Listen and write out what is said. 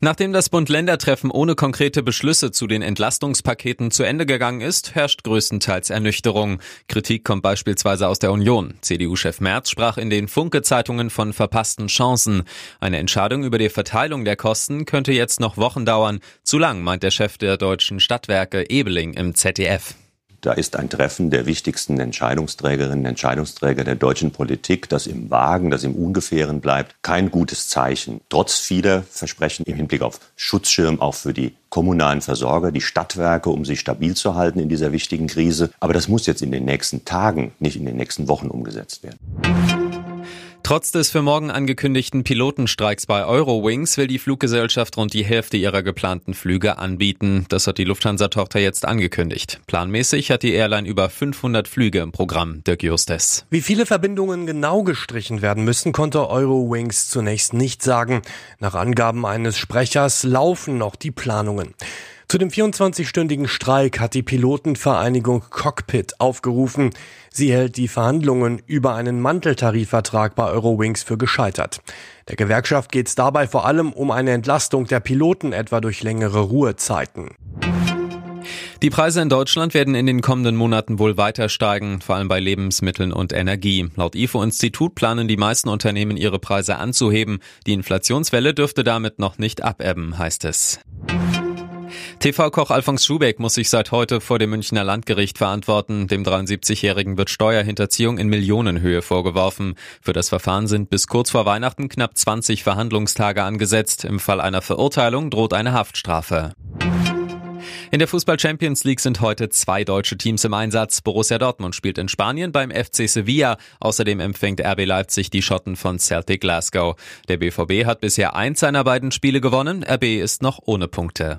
Nachdem das Bund-Länder-Treffen ohne konkrete Beschlüsse zu den Entlastungspaketen zu Ende gegangen ist, herrscht größtenteils Ernüchterung. Kritik kommt beispielsweise aus der Union. CDU-Chef Merz sprach in den Funke-Zeitungen von verpassten Chancen. Eine Entscheidung über die Verteilung der Kosten könnte jetzt noch Wochen dauern. Zu lang, meint der Chef der deutschen Stadtwerke Ebeling im ZDF. Da ist ein Treffen der wichtigsten Entscheidungsträgerinnen und Entscheidungsträger der deutschen Politik, das im Wagen, das im Ungefähren bleibt, kein gutes Zeichen. Trotz vieler Versprechen im Hinblick auf Schutzschirm auch für die kommunalen Versorger, die Stadtwerke, um sie stabil zu halten in dieser wichtigen Krise. Aber das muss jetzt in den nächsten Tagen, nicht in den nächsten Wochen umgesetzt werden. Trotz des für morgen angekündigten Pilotenstreiks bei Eurowings will die Fluggesellschaft rund die Hälfte ihrer geplanten Flüge anbieten. Das hat die Lufthansa-Tochter jetzt angekündigt. Planmäßig hat die Airline über 500 Flüge im Programm, Dirk Justes. Wie viele Verbindungen genau gestrichen werden müssen, konnte Eurowings zunächst nicht sagen. Nach Angaben eines Sprechers laufen noch die Planungen. Zu dem 24-stündigen Streik hat die Pilotenvereinigung Cockpit aufgerufen. Sie hält die Verhandlungen über einen Manteltarifvertrag bei Eurowings für gescheitert. Der Gewerkschaft geht es dabei vor allem um eine Entlastung der Piloten, etwa durch längere Ruhezeiten. Die Preise in Deutschland werden in den kommenden Monaten wohl weiter steigen, vor allem bei Lebensmitteln und Energie. Laut IFO-Institut planen die meisten Unternehmen ihre Preise anzuheben. Die Inflationswelle dürfte damit noch nicht abebben, heißt es. TV-Koch Alfons Schubeck muss sich seit heute vor dem Münchner Landgericht verantworten. Dem 73-Jährigen wird Steuerhinterziehung in Millionenhöhe vorgeworfen. Für das Verfahren sind bis kurz vor Weihnachten knapp 20 Verhandlungstage angesetzt. Im Fall einer Verurteilung droht eine Haftstrafe. In der Fußball Champions League sind heute zwei deutsche Teams im Einsatz. Borussia Dortmund spielt in Spanien beim FC Sevilla. Außerdem empfängt RB Leipzig die Schotten von Celtic Glasgow. Der BVB hat bisher eins seiner beiden Spiele gewonnen. RB ist noch ohne Punkte.